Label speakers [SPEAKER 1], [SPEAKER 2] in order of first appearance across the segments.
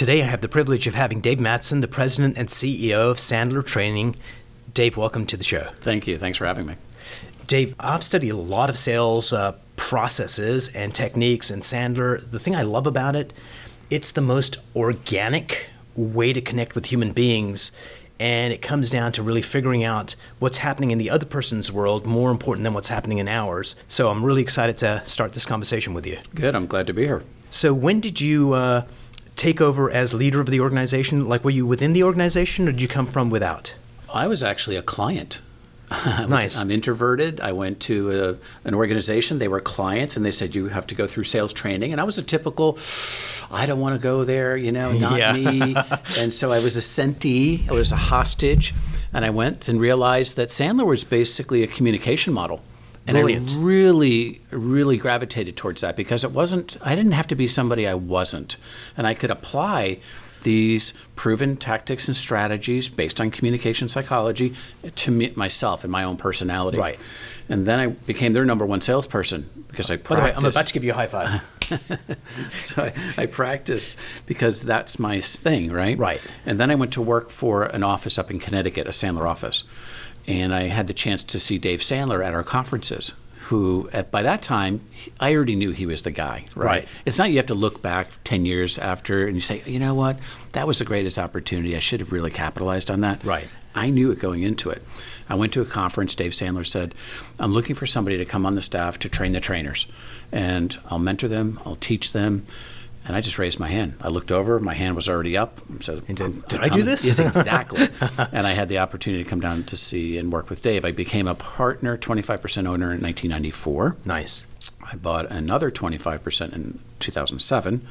[SPEAKER 1] Today, I have the privilege of having Dave Mattson, the president and CEO of Sandler Training. Dave, welcome to the show.
[SPEAKER 2] Thank you. Thanks for having me.
[SPEAKER 1] Dave, I've studied a lot of sales uh, processes and techniques, and Sandler, the thing I love about it, it's the most organic way to connect with human beings. And it comes down to really figuring out what's happening in the other person's world more important than what's happening in ours. So I'm really excited to start this conversation with you.
[SPEAKER 2] Good. I'm glad to be here.
[SPEAKER 1] So, when did you uh, take over as leader of the organization? Like, were you within the organization or did you come from without?
[SPEAKER 2] I was actually a client. was,
[SPEAKER 1] nice.
[SPEAKER 2] I'm introverted. I went to a, an organization. They were clients, and they said you have to go through sales training. And I was a typical, I don't want to go there. You know, not
[SPEAKER 1] Yeah.
[SPEAKER 2] me. and so I was a sentee. I was a hostage, and I went and realized that Sandler was basically a communication model. And
[SPEAKER 1] Brilliant.
[SPEAKER 2] I really, really gravitated towards that because it wasn't. I didn't have to be somebody I wasn't, and I could apply these proven tactics and strategies based on communication psychology to me, myself and my own personality.
[SPEAKER 1] Right.
[SPEAKER 2] And then I became their number one salesperson because I
[SPEAKER 1] By the way. I'm about to give you a high five.
[SPEAKER 2] so I, I practiced because that's my thing, right?
[SPEAKER 1] Right.
[SPEAKER 2] And then I went to work for an office up in Connecticut, a Sandler office, and I had the chance to see Dave Sandler at our conferences. Who, at, by that time, I already knew he was the guy.
[SPEAKER 1] Right.
[SPEAKER 2] It's not you have to look back ten years after and you say, you know what, that was the greatest opportunity. I should have really capitalized on that.
[SPEAKER 1] Right.
[SPEAKER 2] I knew it going into it. I went to a conference. Dave Sandler said, I'm looking for somebody to come on the staff to train the trainers. And I'll mentor them, I'll teach them. And I just raised my hand. I looked over, my hand was already up. So,
[SPEAKER 1] did-
[SPEAKER 2] I'm
[SPEAKER 1] do this?
[SPEAKER 2] Yes, exactly. and I had the opportunity to come down to see and work with Dave. I became a partner, 25% owner in 1994.
[SPEAKER 1] nice.
[SPEAKER 2] I bought another 25% in 2007,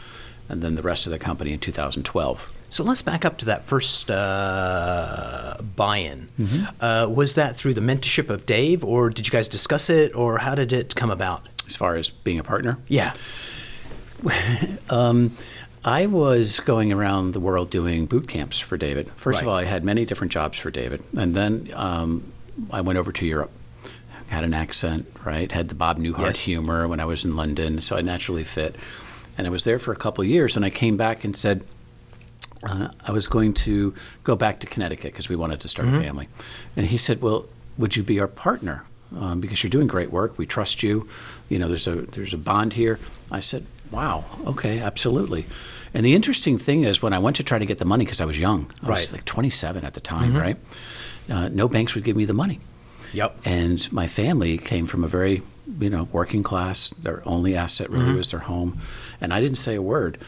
[SPEAKER 2] and then the rest of the company in 2012.
[SPEAKER 1] So let's back up to that first uh, buy-in.
[SPEAKER 2] Mm-hmm.
[SPEAKER 1] Uh, was that through the mentorship of Dave, or did you guys discuss it, or how did it come about?
[SPEAKER 2] As far as being a partner,
[SPEAKER 1] Yeah.
[SPEAKER 2] I was going around the world doing boot camps for David. First of all, I had many different jobs for David, and then um, I went over to Europe. Had an accent, right? Had the Bob Newhart
[SPEAKER 1] Yes.
[SPEAKER 2] humor when I was in London, so I naturally fit. And I was there for a couple of years, and I came back and said uh, I was going to go back to Connecticut because we wanted to start
[SPEAKER 1] Mm-hmm.
[SPEAKER 2] a family. And he said, "Well, would you be our partner? Um, because you're doing great work. We trust you. You know, there's a there's a bond here." I said, "Wow, okay, absolutely." And the interesting thing is, when I went to try to get the money because I was young, I was like 27 at the time, right? Uh, no banks would give me the money.
[SPEAKER 1] Yep.
[SPEAKER 2] And my family came from a very, you know, working class. Their only asset really
[SPEAKER 1] Mm-hmm.
[SPEAKER 2] was their home. And I didn't say a word.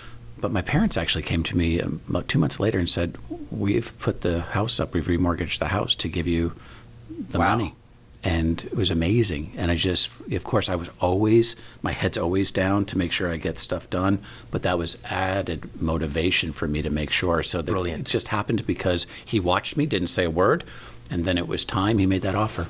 [SPEAKER 2] But my parents actually came to me um, about two months later and said, We've put the house up, we've remortgaged the house to give you the
[SPEAKER 1] Wow.
[SPEAKER 2] money. And it was amazing. And I just, of course, I was always, my head's always down to make sure I get stuff done. But that was added motivation for me to make sure. So that
[SPEAKER 1] Brilliant.
[SPEAKER 2] it just happened because he watched me, didn't say a word. And then it was time he made that offer.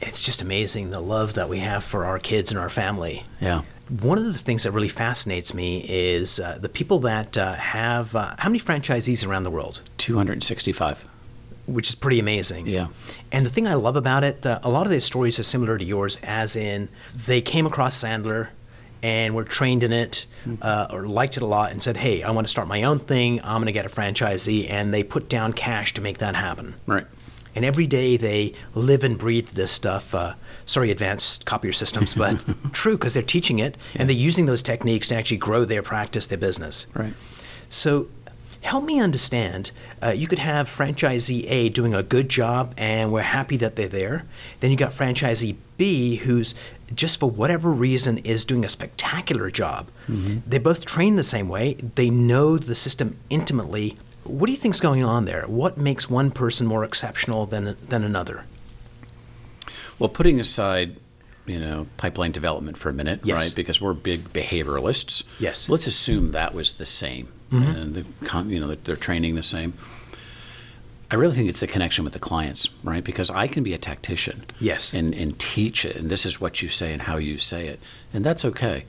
[SPEAKER 1] It's just amazing the love that we have for our kids and our family.
[SPEAKER 2] Yeah.
[SPEAKER 1] One of the things that really fascinates me is uh, the people that uh, have uh, how many franchisees around the world,
[SPEAKER 2] 265.
[SPEAKER 1] which is pretty amazing.
[SPEAKER 2] Yeah.
[SPEAKER 1] And the thing I love about it, uh, a lot of their stories are similar to yours, as in they came across Sandler and were trained in it uh, or liked it a lot and said, hey, I want to start my own thing. I'm going to get a franchisee. And they put down cash to make that happen.
[SPEAKER 2] Right.
[SPEAKER 1] And every day they live and breathe this stuff. Uh, sorry, advanced copier systems, but true because they're teaching it and they're using those techniques to actually grow their practice, their business.
[SPEAKER 2] Right.
[SPEAKER 1] So, help me understand. Uh, you could have franchisee A doing a good job, and we're happy that they're there. Then you got franchisee B, who's just for whatever reason is doing a spectacular job. They both train the same way. They know the system intimately. What do you think's going on there? What makes one person more exceptional than than another?
[SPEAKER 2] Well, putting aside, you know, pipeline development for a minute,
[SPEAKER 1] Yes.
[SPEAKER 2] right? Because we're big behavioralists.
[SPEAKER 1] Yes.
[SPEAKER 2] Let's assume that was the same. Mm-hmm. and the you know they're training the same. I really think it's the connection with the clients, right? Because I can be a tactician,
[SPEAKER 1] Yes.
[SPEAKER 2] and and teach it, and this is what you say and how you say it, and that's okay.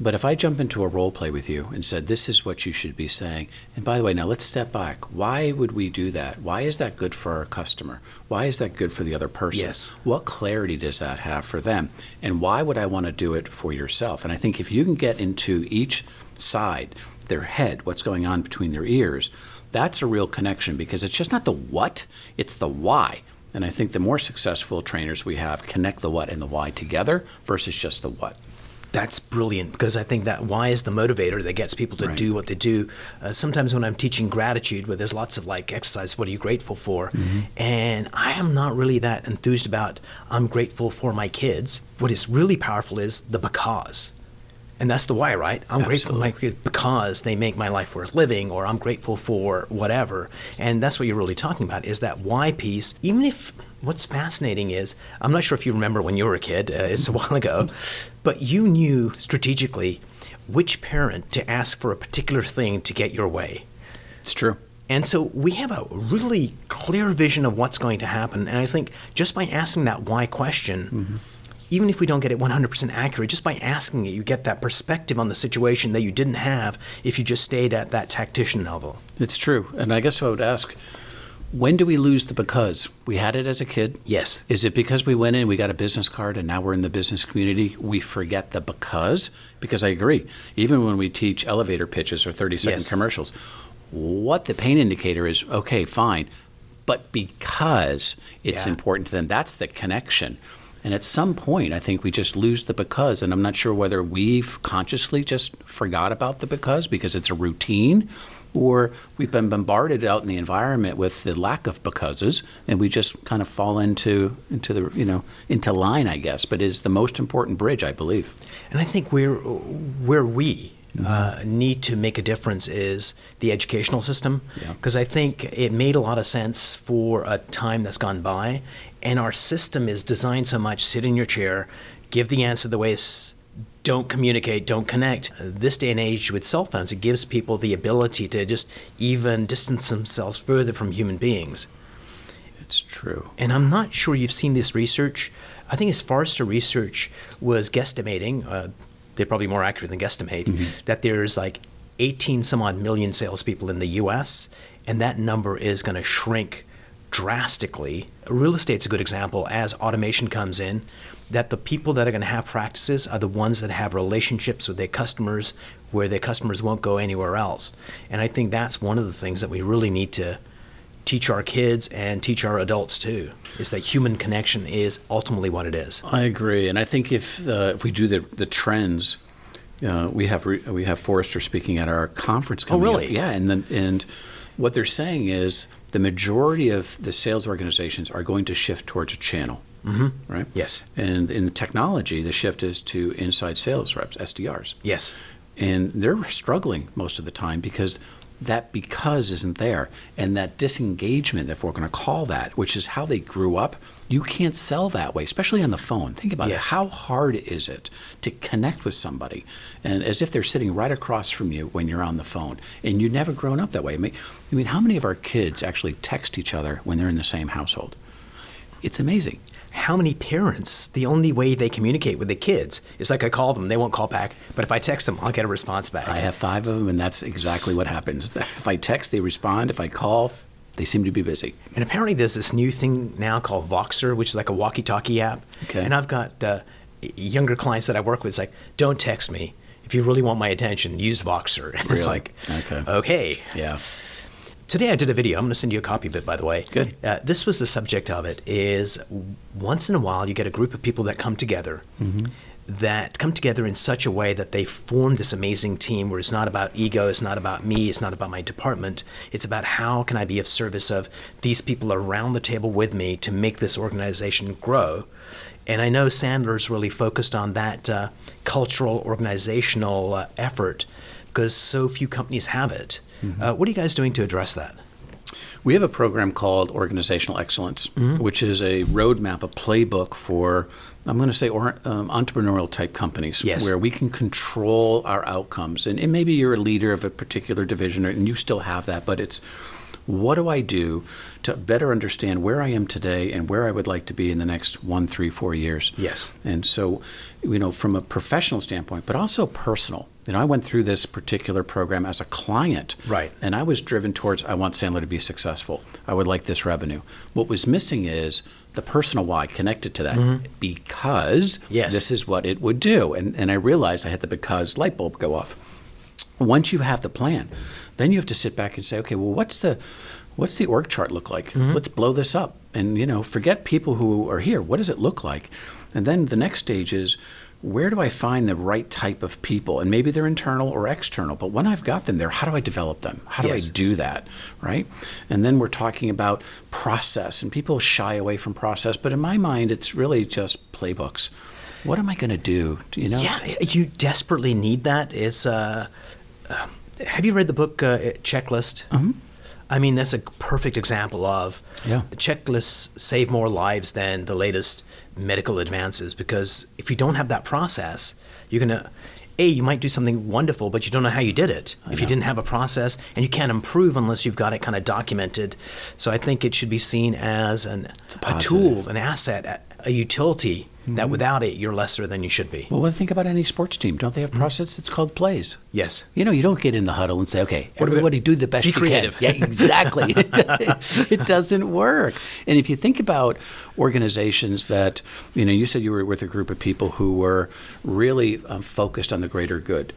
[SPEAKER 2] But if I jump into a role play with you and said, "This is what you should be saying," and by the way, now let's step back. Why would we do that? Why is that good for our customer? Why is that good for the other person?
[SPEAKER 1] Yes.
[SPEAKER 2] What clarity does that have for them? And why would I want to do it for yourself? And I think if you can get into each side, their head, what's going on between their ears, that's a real connection because it's just not the what, it's the why. And I think the more successful trainers we have connect the what and the why together versus just the what.
[SPEAKER 1] That's brilliant because I think that why is the motivator that gets people to
[SPEAKER 2] Right.
[SPEAKER 1] do what they do. Uh, sometimes when I'm teaching gratitude, where there's lots of like exercise, what are you grateful for? And I am not really that enthused about I'm grateful for my kids. What is really powerful is the because. And that's the why, right? I'm grateful for my kids because they make my life worth living, or I'm grateful for whatever. And that's what you're really talking about is that why piece. Even if what's fascinating is, I'm not sure if you remember when you were a kid, uh, it's a while ago, but you knew strategically which parent to ask for a particular thing to get your way.
[SPEAKER 2] It's true.
[SPEAKER 1] And so we have a really clear vision of what's going to happen. And I think just by asking that why question, mm-hmm. even if we don't get it 100% accurate, just by asking it, you get that perspective on the situation that you didn't have if you just stayed at that tactician level.
[SPEAKER 2] It's true. And I guess I would ask when do we lose the because? We had it as a kid.
[SPEAKER 1] Yes.
[SPEAKER 2] Is it because we went in, we got a business card, and now we're in the business community? We forget the because? Because I agree. Even when we teach elevator pitches or 30 second
[SPEAKER 1] Yes.
[SPEAKER 2] commercials, what the pain indicator is okay, fine. But because it's
[SPEAKER 1] Yeah.
[SPEAKER 2] important to them, that's the connection. And at some point, I think we just lose the because. And I'm not sure whether we've consciously just forgot about the because because it's a routine, or we've been bombarded out in the environment with the lack of becauses, and we just kind of fall into into the you know into line, I guess. But is the most important bridge, I believe.
[SPEAKER 1] And I think where where we uh, need to make a difference is the educational system,
[SPEAKER 2] Yeah.
[SPEAKER 1] because I think it made a lot of sense for a time that's gone by, and our system is designed so much: sit in your chair, give the answer the way it's. Don't communicate, don't connect. Uh, This day and age with cell phones, it gives people the ability to just even distance themselves further from human beings.
[SPEAKER 2] It's true.
[SPEAKER 1] And I'm not sure you've seen this research. I think as Forrester research was guesstimating, uh, they're probably more accurate than guesstimate, that there's like 18 some odd million salespeople in the US, and that number is going to shrink drastically. Real estate's a good example as automation comes in, that the people that are going to have practices are the ones that have relationships with their customers where their customers won't go anywhere else. And I think that's one of the things that we really need to teach our kids and teach our adults too is that human connection is ultimately what it is
[SPEAKER 2] I agree, and I think if uh, if we do the the trends, uh, we have re- we have Forrester speaking at our conference coming
[SPEAKER 1] really?
[SPEAKER 2] up. Yeah, and then and what they're saying is the majority of the sales organizations are going to shift towards a channel. Mm-hmm. Right.
[SPEAKER 1] Yes.
[SPEAKER 2] And in technology, the shift is to inside sales reps, SDRs.
[SPEAKER 1] yes
[SPEAKER 2] and they're struggling most of the time because that because isn't there and that disengagement if we're going to call that which is how they grew up you can't sell that way especially on the phone think about
[SPEAKER 1] Yes.
[SPEAKER 2] it how hard is it to connect with somebody and as if they're sitting right across from you when you're on the phone and you've never grown up that way i mean, I mean how many of our kids actually text each other when they're in the same household it's amazing
[SPEAKER 1] how many parents the only way they communicate with the kids is like i call them they won't call back but if i text them i'll get a response back
[SPEAKER 2] I have five of them, and that's exactly what happens. If I text, they respond. If I call, they seem to be busy.
[SPEAKER 1] and apparently there's this new thing now called voxer which is like a walkie-talkie app
[SPEAKER 2] Okay.
[SPEAKER 1] and i've got uh, younger clients that i work with it's like don't text me if you really want my attention use voxer and it's like
[SPEAKER 2] Okay.
[SPEAKER 1] okay
[SPEAKER 2] Yeah.
[SPEAKER 1] Today I did a video. I'm going to send you a copy of it, by the way.
[SPEAKER 2] Good.
[SPEAKER 1] Uh, this was the subject of it. Is once in a while you get a group of people that come together, that come together in such a way that they form this amazing team where it's not about ego, it's not about me, it's not about my department. It's about how can I be of service of these people around the table with me to make this organization grow. And I know Sandler's really focused on that uh, cultural organizational uh, effort because so few companies have it. Uh, what are you guys doing to address that?
[SPEAKER 2] We have a program called Organizational Excellence,
[SPEAKER 1] Mm-hmm.
[SPEAKER 2] which is a roadmap, a playbook for, I'm going to say, or, um, entrepreneurial type companies,
[SPEAKER 1] Yes.
[SPEAKER 2] where we can control our outcomes. And, and maybe you're a leader of a particular division, and you still have that, but it's what do I do to better understand where I am today and where I would like to be in the next one, three, four years?
[SPEAKER 1] Yes.
[SPEAKER 2] And so, you know, from a professional standpoint, but also personal. You know, I went through this particular program as a client.
[SPEAKER 1] Right.
[SPEAKER 2] And I was driven towards I want Sandler to be successful. I would like this revenue. What was missing is the personal why connected to that because
[SPEAKER 1] Mm-hmm. Yes.
[SPEAKER 2] this is what it would do. And and I realized I had the because light bulb go off. Once you have the plan, then you have to sit back and say, okay, well, what's the what's the org chart look like?
[SPEAKER 1] Mm-hmm.
[SPEAKER 2] Let's blow this up. And you know, forget people who are here. What does it look like? And then the next stage is where do I find the right type of people? And maybe they're internal or external, but when I've got them there, how do I develop them? How do
[SPEAKER 1] Yes.
[SPEAKER 2] I do that? Right? And then we're talking about process, and people shy away from process, but in my mind, it's really just playbooks. What am I going to do? Do You know?
[SPEAKER 1] Yeah, you desperately need that. It's. Uh, uh, have you read the book uh, Checklist? Mm-hmm. I mean, that's a perfect example of
[SPEAKER 2] Yeah.
[SPEAKER 1] checklists save more lives than the latest medical advances because if you don't have that process, you're gonna. A, you might do something wonderful, but you don't know how you did it. if you didn't have a process, and you can't improve unless you've got it kind of documented. So I think it should be seen as an,
[SPEAKER 2] a
[SPEAKER 1] a, tool, an asset, a, a utility that without it, you're lesser than you should be.
[SPEAKER 2] Well, think about any sports team. Don't they have process? It's called plays.
[SPEAKER 1] Yes.
[SPEAKER 2] You know, you don't get in the huddle and say, "Okay,
[SPEAKER 1] What
[SPEAKER 2] everybody do the best
[SPEAKER 1] Be
[SPEAKER 2] you
[SPEAKER 1] creative.
[SPEAKER 2] can." Yeah, exactly. it, do- it doesn't work. And if you think about organizations that, you know, you said you were with a group of people who were really um, focused on the greater good.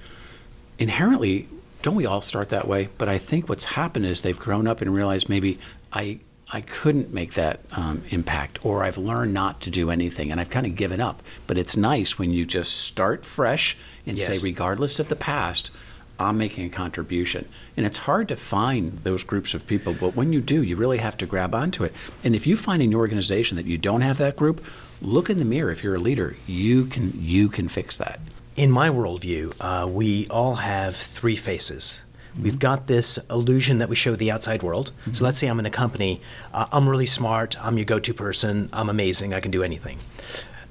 [SPEAKER 2] Inherently, don't we all start that way? But I think what's happened is they've grown up and realized maybe I. I couldn't make that um, impact, or I've learned not to do anything, and I've kind of given up. But it's nice when you just start fresh and
[SPEAKER 1] Yes.
[SPEAKER 2] say, regardless of the past, I'm making a contribution. And it's hard to find those groups of people, but when you do, you really have to grab onto it. And if you find in your organization that you don't have that group, look in the mirror. If you're a leader, you can you can fix that.
[SPEAKER 1] In my worldview, uh, we all have three faces. We've got this illusion that we show the outside world. So let's say I'm in a company, uh, I'm really smart, I'm your go to person, I'm amazing, I can do anything.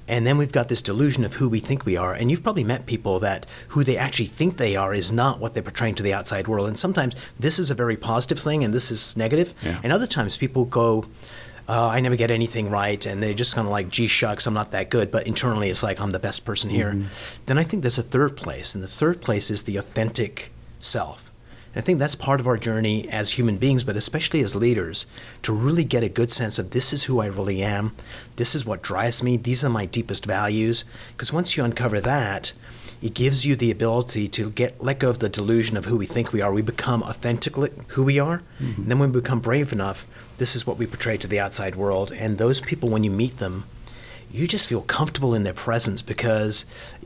[SPEAKER 1] And then we've got this delusion of who we think we are. And you've probably met people that who they actually think they are is not what they're portraying to the outside world. And sometimes this is a very positive thing and this is negative.
[SPEAKER 2] Yeah.
[SPEAKER 1] And other times people go, uh, I never get anything right, and they're just kind of like, gee shucks, I'm not that good, but internally it's like I'm the best person here. Then I think there's a third place, and the third place is the authentic self. I think that's part of our journey as human beings, but especially as leaders, to really get a good sense of this is who I really am, this is what drives me, these are my deepest values. Because once you uncover that, it gives you the ability to get let go of the delusion of who we think we are. We become authentically who we are. And then when we become brave enough, this is what we portray to the outside world. And those people, when you meet them, you just feel comfortable in their presence because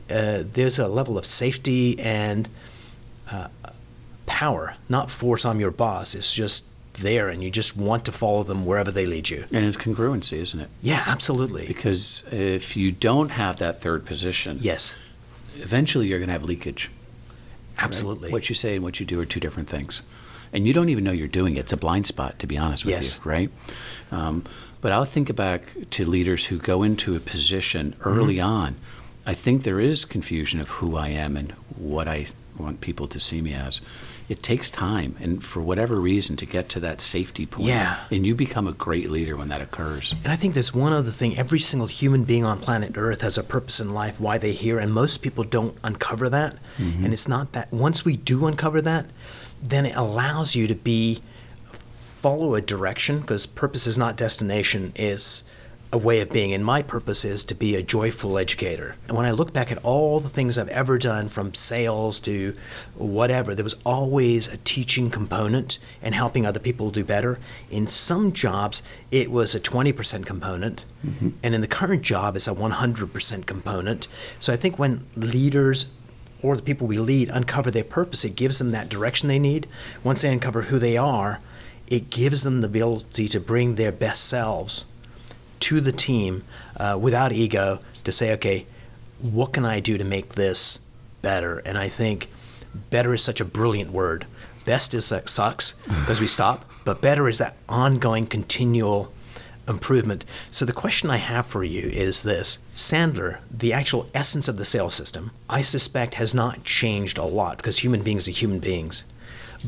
[SPEAKER 1] uh, there's a level of safety and uh, power, not force. I'm your boss. It's just there, and you just want to follow them wherever they lead you.
[SPEAKER 2] And it's congruency, isn't it?
[SPEAKER 1] Yeah, absolutely.
[SPEAKER 2] Because if you don't have that third position,
[SPEAKER 1] Yes,
[SPEAKER 2] eventually you're going to have leakage. right?
[SPEAKER 1] absolutely.
[SPEAKER 2] What you say and what you do are two different things. And you don't even know you're doing it. It's a blind spot, to be honest with
[SPEAKER 1] Yes.
[SPEAKER 2] you, right? Um, but I'll think back to leaders who go into a position early
[SPEAKER 1] Mm-hmm.
[SPEAKER 2] on. I think there is confusion of who I am and what I want people to see me as. It takes time, and for whatever reason, to get to that safety point.
[SPEAKER 1] Yeah.
[SPEAKER 2] And you become a great leader when that occurs.
[SPEAKER 1] And I think there's one other thing. Every single human being on planet Earth has a purpose in life, why they're here, and most people don't uncover that. Mm-hmm. And it's not that. Once we do uncover that, then it allows you to be follow a direction because purpose is not destination. Is a way of being. And my purpose is to be a joyful educator. And when I look back at all the things I've ever done, from sales to whatever, there was always a teaching component and helping other people do better. In some jobs, it was a 20% component. Mm-hmm. And in the current job, it's a 100% component. So I think when leaders or the people we lead uncover their purpose, it gives them that direction they need. Once they uncover who they are, it gives them the ability to bring their best selves to the team uh, without ego to say, okay, what can I do to make this better? And I think better is such a brilliant word. Best is that sucks because we stop, but better is that ongoing, continual improvement. So the question I have for you is this Sandler, the actual essence of the sales system, I suspect has not changed a lot because human beings are human beings.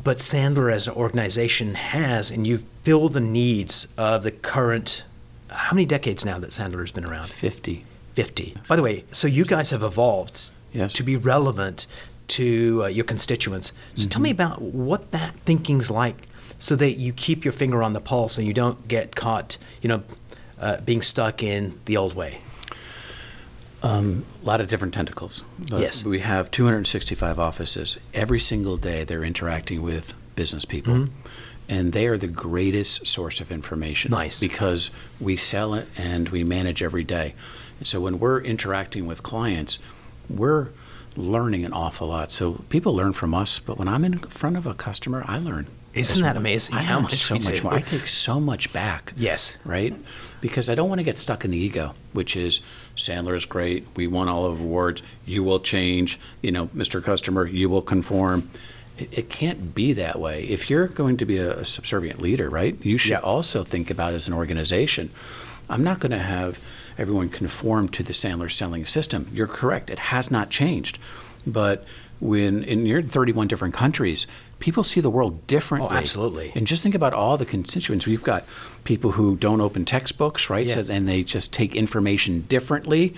[SPEAKER 1] But Sandler as an organization has, and you've filled the needs of the current. How many decades now that Sandler has been around?
[SPEAKER 2] 50.
[SPEAKER 1] 50. By the way, so you guys have evolved
[SPEAKER 2] Yes.
[SPEAKER 1] to be relevant to uh, your constituents. So tell me about what that thinking's like so that you keep your finger on the pulse and you don't get caught, you know, uh, being stuck in the old way.
[SPEAKER 2] Um, a lot of different tentacles. But
[SPEAKER 1] Yes.
[SPEAKER 2] We have 265 offices. Every single day, they're interacting with business people.
[SPEAKER 1] Mm-hmm.
[SPEAKER 2] And they are the greatest source of information.
[SPEAKER 1] Nice.
[SPEAKER 2] Because we sell it and we manage every day. And so when we're interacting with clients, we're learning an awful lot. So people learn from us, but when I'm in front of a customer, I learn.
[SPEAKER 1] Isn't that amazing
[SPEAKER 2] I
[SPEAKER 1] how
[SPEAKER 2] learn
[SPEAKER 1] much
[SPEAKER 2] so much
[SPEAKER 1] do?
[SPEAKER 2] more. I take so much back
[SPEAKER 1] Yes.
[SPEAKER 2] right? Because I don't want to get stuck in the ego, which is Sandler is great. We won all of the awards. You will change. You know, Mr. Customer, you will conform. It, can't be that way. If you're going to be a, a subservient leader, right, you should
[SPEAKER 1] Yeah.
[SPEAKER 2] also think about as an organization. I'm not going to have everyone conform to the Sandler selling system. You're correct. It has not changed. But when in you're in 31 different countries, people see the world differently.
[SPEAKER 1] Oh, absolutely.
[SPEAKER 2] And just think about all the constituents. We've got people who don't open textbooks, right?
[SPEAKER 1] Yes.
[SPEAKER 2] So, and they just take information differently,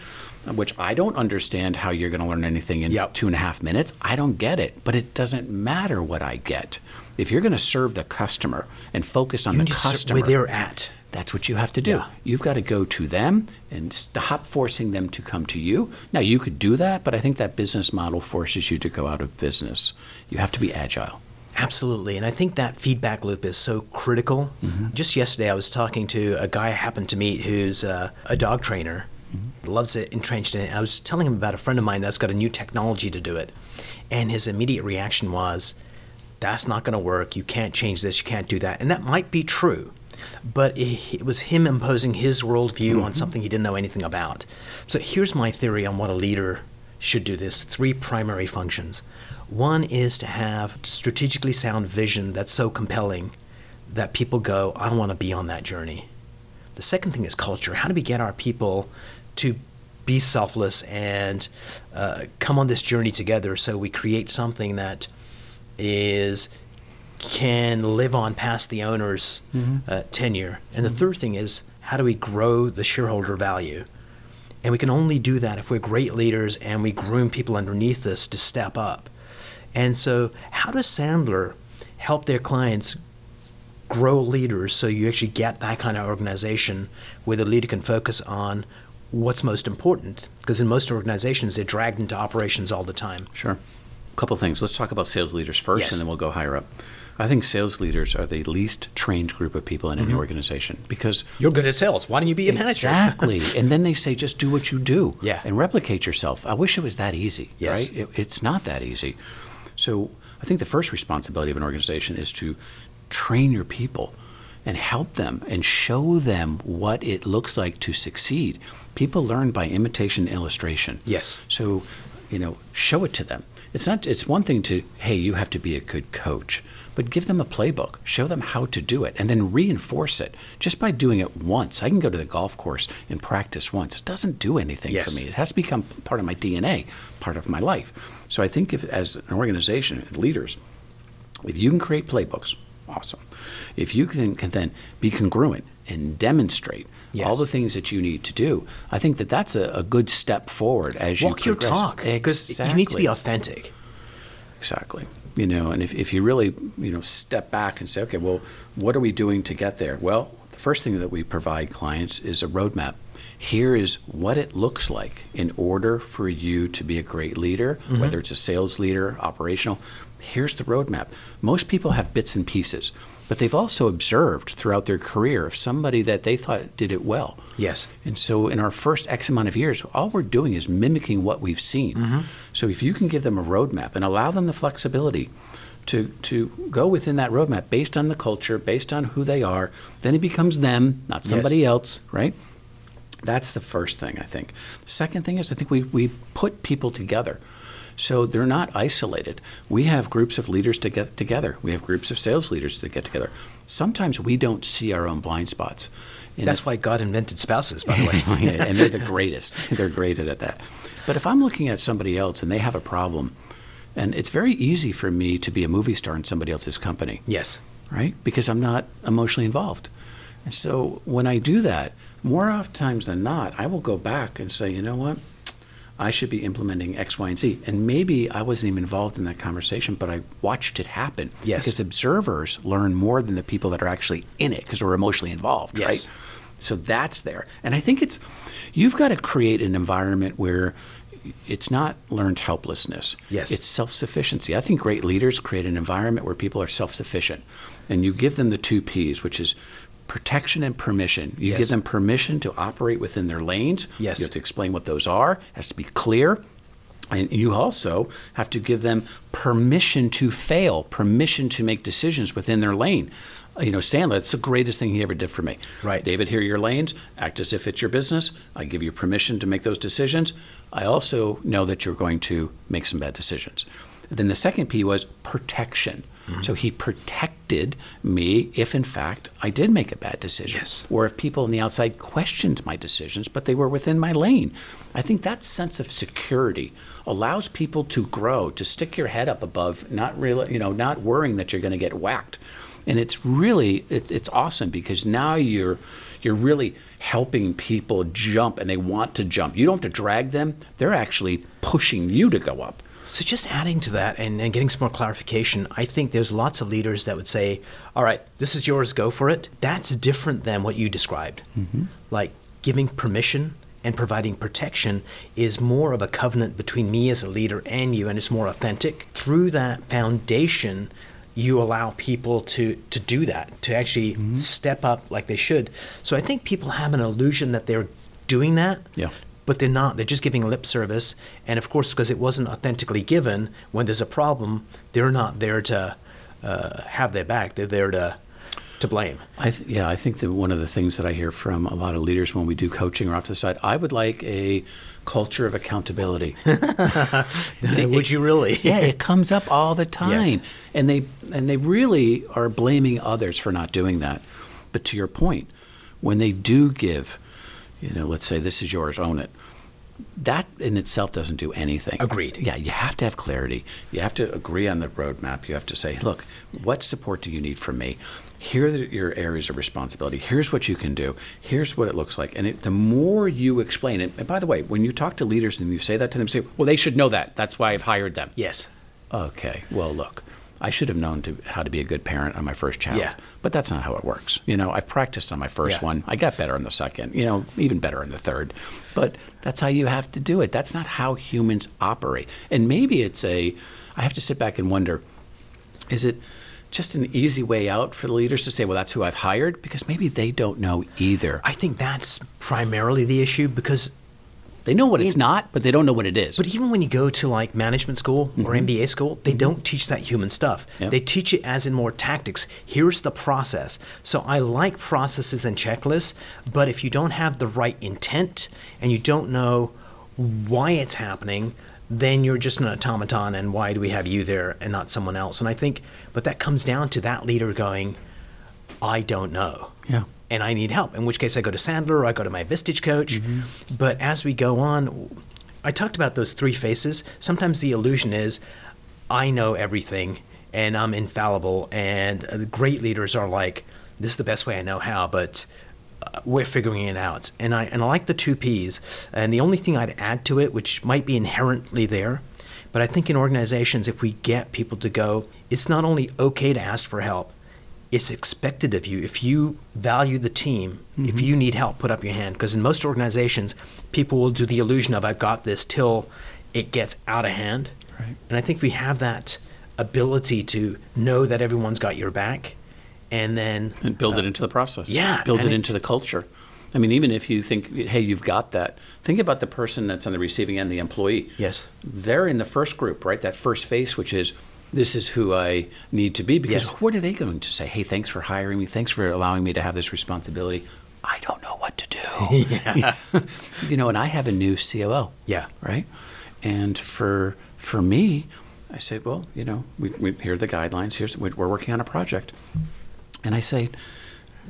[SPEAKER 2] which I don't understand how you're going to learn anything in
[SPEAKER 1] Yep.
[SPEAKER 2] two and a half minutes. I don't get it. But it doesn't matter what I get. If you're going to serve the customer and focus on
[SPEAKER 1] You
[SPEAKER 2] the
[SPEAKER 1] need to serve
[SPEAKER 2] customer,
[SPEAKER 1] where they're at.
[SPEAKER 2] that's what you have to do.
[SPEAKER 1] Yeah.
[SPEAKER 2] You've got to go to them and stop forcing them to come to you. Now, you could do that, but I think that business model forces you to go out of business. You have to be agile.
[SPEAKER 1] Absolutely. And I think that feedback loop is so critical. Mm-hmm. Just yesterday, I was talking to a guy I happened to meet who's uh, a dog trainer, mm-hmm. loves it, entrenched in it. I was telling him about a friend of mine that's got a new technology to do it. And his immediate reaction was, that's not going to work. You can't change this. You can't do that. And that might be true. But it, it was him imposing his worldview on mm-hmm. something he didn't know anything about. So here's my theory on what a leader should do this three primary functions. One is to have strategically sound vision that's so compelling that people go, I want to be on that journey. The second thing is culture. How do we get our people to be selfless and uh, come on this journey together so we create something that is can live on past the owner's uh, tenure. And the third thing is how do we grow the shareholder value? And we can only do that if we're great leaders and we groom people underneath us to step up. And so, how does Sandler help their clients grow leaders so you actually get that kind of organization where the leader can focus on what's most important? Because in most organizations, they're dragged into operations all the time.
[SPEAKER 2] Sure. A couple things. Let's talk about sales leaders first,
[SPEAKER 1] Yes.
[SPEAKER 2] and then we'll go higher up. I think sales leaders are the least trained group of people in any mm-hmm. organization because
[SPEAKER 1] You're good at sales. Why don't you be a manager?
[SPEAKER 2] Exactly. and then they say, just do what you do
[SPEAKER 1] Yeah.
[SPEAKER 2] and replicate yourself. I wish it was that easy,
[SPEAKER 1] Yes.
[SPEAKER 2] right? It, it's not that easy. So I think the first responsibility of an organization is to train your people and help them and show them what it looks like to succeed. People learn by imitation illustration.
[SPEAKER 1] Yes.
[SPEAKER 2] So, you know, show it to them. It's not it's one thing to, hey, you have to be a good coach, but give them a playbook. Show them how to do it and then reinforce it just by doing it once. I can go to the golf course and practice once. It doesn't do anything
[SPEAKER 1] Yes.
[SPEAKER 2] for me. It has to become part of my DNA, part of my life. So I think if as an organization, and leaders, if you can create playbooks, awesome. If you can, can then be congruent and demonstrate
[SPEAKER 1] Yes.
[SPEAKER 2] all the things that you need to do, I think that that's a, a good step forward as you
[SPEAKER 1] Walk your talk. Because you need to be authentic.
[SPEAKER 2] Exactly. You know, and if, if you really, you know, step back and say, okay, well, what are we doing to get there? Well, the first thing that we provide clients is a roadmap. Here is what it looks like in order for you to be a great leader, mm-hmm. whether it's a sales leader, operational. Here's the roadmap. Most people have bits and pieces, but they've also observed throughout their career somebody that they thought did it well.
[SPEAKER 1] Yes.
[SPEAKER 2] And so, in our first X amount of years, all we're doing is mimicking what we've seen. Mm-hmm. So, if you can give them a roadmap and allow them the flexibility to, to go within that roadmap based on the culture, based on who they are, then it becomes them, not somebody
[SPEAKER 1] Yes.
[SPEAKER 2] else, right? That's the first thing, I think. The second thing is, I think we, we put people together. So they're not isolated. We have groups of leaders to get together. We have groups of sales leaders to get together. Sometimes we don't see our own blind spots.
[SPEAKER 1] And That's if, why God invented spouses, by the way.
[SPEAKER 2] and they're the greatest. They're great at that. But if I'm looking at somebody else and they have a problem, and it's very easy for me to be a movie star in somebody else's company.
[SPEAKER 1] Yes.
[SPEAKER 2] Right? Because I'm not emotionally involved. And so when I do that, more often times than not, I will go back and say, you know what? I should be implementing X, Y, and Z. And maybe I wasn't even involved in that conversation, but I watched it happen.
[SPEAKER 1] Yes.
[SPEAKER 2] Because observers learn more than the people that are actually in it because we're emotionally involved,
[SPEAKER 1] yes.
[SPEAKER 2] right? So that's there. And I think it's, you've got to create an environment where it's not learned helplessness.
[SPEAKER 1] Yes.
[SPEAKER 2] It's self sufficiency. I think great leaders create an environment where people are self sufficient. And you give them the two P's, which is protection and permission. You
[SPEAKER 1] yes.
[SPEAKER 2] give them permission to operate within their lanes.
[SPEAKER 1] Yes.
[SPEAKER 2] You have to explain what those are. It has to be clear. And you also have to give them permission to fail, permission to make decisions within their lane. You know, Sandler, that's the greatest thing he ever did for me.
[SPEAKER 1] Right.
[SPEAKER 2] David, here are your lanes. Act as if it's your business. I give you permission to make those decisions. I also know that you're going to make some bad decisions. Then the second P was protection. Mm-hmm. So he protected me if, in fact, I did make a bad decision.
[SPEAKER 1] Yes.
[SPEAKER 2] Or if people on the outside questioned my decisions, but they were within my lane. I think that sense of security allows people to grow, to stick your head up above, not really, you know, not worrying that you're going to get whacked. And it's really, it, it's awesome because now you're, you're really helping people jump and they want to jump. You don't have to drag them, they're actually pushing you to go up.
[SPEAKER 1] So, just adding to that and, and, getting some more clarification, I think there's lots of leaders that would say, All right, this is yours, go for it. That's different than what you described.
[SPEAKER 2] Mm-hmm.
[SPEAKER 1] Like giving permission and providing protection is more of a covenant between me as a leader and you, and it's more authentic. Through that foundation, you allow people to, to do that, to actually mm-hmm. step up like they should. So, I think people have an illusion that they're doing that.
[SPEAKER 2] Yeah
[SPEAKER 1] but they're not. They're just giving lip service. And of course, because it wasn't authentically given, when there's a problem, they're not there to uh, have their back. They're there to to blame.
[SPEAKER 2] I th- yeah, I think that one of the things that I hear from a lot of leaders when we do coaching or off to the side, I would like a culture of accountability.
[SPEAKER 1] would you really?
[SPEAKER 2] yeah, it comes up all the time,
[SPEAKER 1] yes.
[SPEAKER 2] and they and they really are blaming others for not doing that. But to your point, when they do give you know, let's say this is yours, own it. That in itself doesn't do anything.
[SPEAKER 1] Agreed.
[SPEAKER 2] Yeah, you have to have clarity. You have to agree on the roadmap. You have to say, look, what support do you need from me? Here are your areas of responsibility. Here's what you can do. Here's what it looks like. And it, the more you explain it, and by the way, when you talk to leaders and you say that to them, say, well, they should know that. That's why I've hired them.
[SPEAKER 1] Yes.
[SPEAKER 2] Okay. Well, look, I should have known to, how to be a good parent on my first child.
[SPEAKER 1] Yeah.
[SPEAKER 2] But that's not how it works. You know, I've practiced on my first
[SPEAKER 1] yeah.
[SPEAKER 2] one. I got better on the second, you know, even better on the third. But that's how you have to do it. That's not how humans operate. And maybe it's a, I have to sit back and wonder, is it just an easy way out for the leaders to say, well, that's who I've hired? Because maybe they don't know either.
[SPEAKER 1] I think that's primarily the issue because
[SPEAKER 2] they know what it's not, but they don't know what it is.
[SPEAKER 1] But even when you go to like management school or mm-hmm. MBA school, they mm-hmm. don't teach that human stuff.
[SPEAKER 2] Yep.
[SPEAKER 1] They teach it as in more tactics. Here's the process. So I like processes and checklists, but if you don't have the right intent and you don't know why it's happening, then you're just an automaton and why do we have you there and not someone else? And I think but that comes down to that leader going, I don't know.
[SPEAKER 2] Yeah
[SPEAKER 1] and I need help. In which case, I go to Sandler or I go to my Vistage coach.
[SPEAKER 2] Mm-hmm.
[SPEAKER 1] But as we go on, I talked about those three faces. Sometimes the illusion is I know everything and I'm infallible, and the great leaders are like, this is the best way I know how, but uh, we're figuring it out. And I and I like the two P's. And the only thing I'd add to it, which might be inherently there, but I think in organizations, if we get people to go, it's not only okay to ask for help, it's expected of you. If you value the team, mm-hmm. if you need help, put up your hand. Because in most organizations, people will do the illusion of I've got this till it gets out of hand.
[SPEAKER 2] Right.
[SPEAKER 1] And I think we have that ability to know that everyone's got your back, and then
[SPEAKER 2] and build uh, it into the process.
[SPEAKER 1] Yeah,
[SPEAKER 2] build it, it into the culture. I mean, even if you think, hey, you've got that, think about the person that's on the receiving end, the employee.
[SPEAKER 1] Yes.
[SPEAKER 2] They're in the first group, right? That first face, which is this is who I need to be. Because
[SPEAKER 1] yes.
[SPEAKER 2] what are they going to say? Hey, thanks for hiring me. Thanks for allowing me to have this responsibility. I don't know what to do.
[SPEAKER 1] yeah.
[SPEAKER 2] you know, and I have a new COO.
[SPEAKER 1] Yeah.
[SPEAKER 2] Right? And for for me, I say, well, you know, we, we here are the guidelines. Here's we're working on a project, and I say,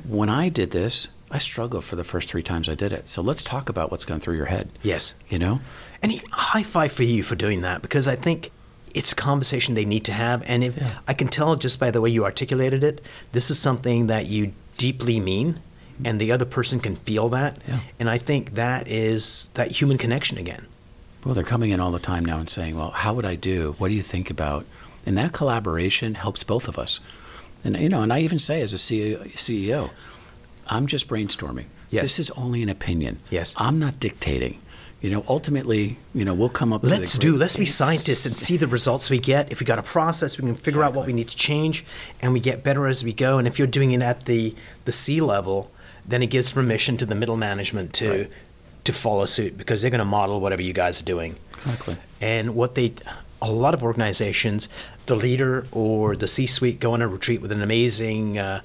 [SPEAKER 2] when I did this, I struggled for the first three times I did it. So let's talk about what's going through your head.
[SPEAKER 1] Yes.
[SPEAKER 2] You know,
[SPEAKER 1] And high five for you for doing that because I think it's a conversation they need to have. And if
[SPEAKER 2] Yeah.
[SPEAKER 1] I can tell just by the way you articulated it, this is something that you deeply mean, and the other person can feel that.
[SPEAKER 2] Yeah.
[SPEAKER 1] And I think that is that human connection again.
[SPEAKER 2] Well, they're coming in all the time now and saying, "Well, how would I do? What do you think about?" And that collaboration helps both of us. And you know, and I even say as a CEO, I'm just brainstorming.
[SPEAKER 1] Yes.
[SPEAKER 2] This is only an opinion.
[SPEAKER 1] Yes.
[SPEAKER 2] I'm not dictating. You know, ultimately, you know, we'll come up with
[SPEAKER 1] Let's do. Let's be scientists and see the results we get. If we got a process, we can figure out what we need to change, and we get better as we go. And if you're doing it at the the C level, then it gives permission to the middle management to
[SPEAKER 2] Right.
[SPEAKER 1] to follow suit because they're going to model whatever you guys are doing.
[SPEAKER 2] Exactly.
[SPEAKER 1] And what they, a lot of organizations, the leader or the C-suite go on a retreat with an amazing uh,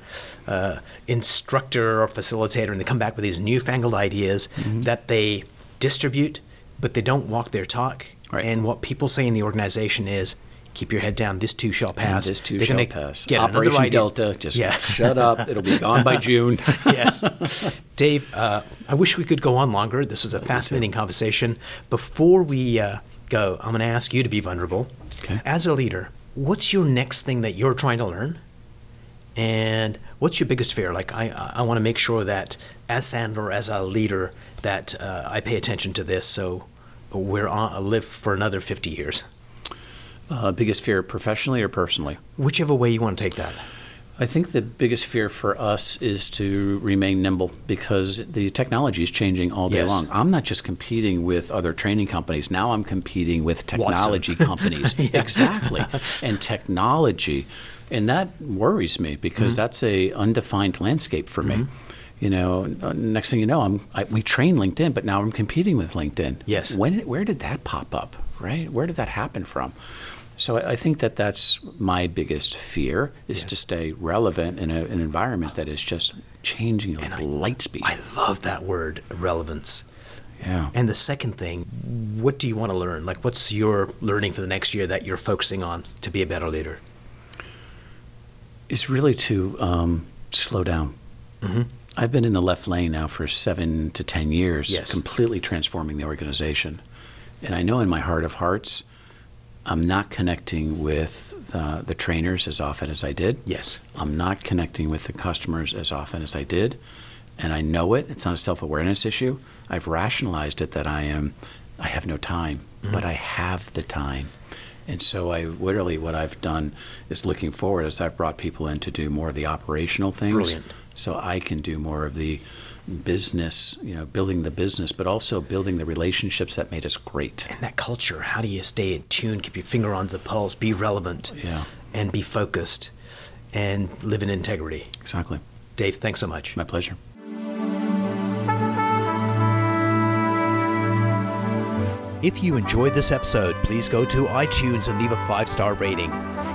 [SPEAKER 1] uh, instructor or facilitator, and they come back with these newfangled ideas
[SPEAKER 2] Mm-hmm.
[SPEAKER 1] that they distribute, but they don't walk their talk.
[SPEAKER 2] Right.
[SPEAKER 1] And what people say in the organization is, "Keep your head down. This too shall
[SPEAKER 2] And
[SPEAKER 1] pass.
[SPEAKER 2] this too
[SPEAKER 1] They're
[SPEAKER 2] shall pass.
[SPEAKER 1] Get
[SPEAKER 2] Operation. Delta, just
[SPEAKER 1] Yeah.
[SPEAKER 2] shut up. It'll be gone by June.
[SPEAKER 1] yes. Dave, uh, I wish we could go on longer. This was a fascinating conversation. Before we uh, go, I'm going to ask you to be vulnerable.
[SPEAKER 2] Okay.
[SPEAKER 1] As a leader, what's your next thing that you're trying to learn? And what's your biggest fear? Like, I, I want to make sure that as Sandler, as a leader, that uh, I pay attention to this so we're on, a live for another 50 years.
[SPEAKER 2] Uh, biggest fear, professionally or personally?
[SPEAKER 1] Whichever way you want to take that.
[SPEAKER 2] I think the biggest fear for us is to remain nimble because the technology is changing all day
[SPEAKER 1] Yes.
[SPEAKER 2] long. I'm not just competing with other training companies. Now I'm competing with technology companies. Exactly. And technology. And that worries me because
[SPEAKER 1] Mm-hmm.
[SPEAKER 2] that's a undefined landscape for me. You know, next thing you know, I'm I, we train LinkedIn, but now I'm competing with LinkedIn.
[SPEAKER 1] Yes.
[SPEAKER 2] When where did that pop up? Right? Where did that happen from? So I I think that that's my biggest fear is to stay relevant in a, an environment that is just changing at light speed.
[SPEAKER 1] I love that word, relevance.
[SPEAKER 2] yeah.
[SPEAKER 1] And the second thing, what do you want to learn? Like, what's your learning for the next year that you're focusing on to be a better leader?
[SPEAKER 2] is really to um, slow down.
[SPEAKER 1] Mm-hmm.
[SPEAKER 2] I've been in the left lane now for seven to ten years,
[SPEAKER 1] Yes.
[SPEAKER 2] completely transforming the organization. And I know in my heart of hearts, I'm not connecting with uh, the trainers as often as I did.
[SPEAKER 1] Yes.
[SPEAKER 2] I'm not connecting with the customers as often as I did. And I know it. It's not a self awareness issue. I've rationalized it that I am, I have no time, but I have the time. And so I literally, what I've done is looking forward is I've brought people in to do more of the operational things.
[SPEAKER 1] Brilliant.
[SPEAKER 2] So I can do more of the business, you know, building the business, but also building the relationships that made us great.
[SPEAKER 1] And that culture, how do you stay attuned, keep your finger on the pulse, be relevant,
[SPEAKER 2] Yeah.
[SPEAKER 1] and be focused, and live in integrity?
[SPEAKER 2] Exactly.
[SPEAKER 1] Dave, thanks so much.
[SPEAKER 2] My pleasure.
[SPEAKER 1] If you enjoyed this episode, please go to iTunes and leave a five star rating.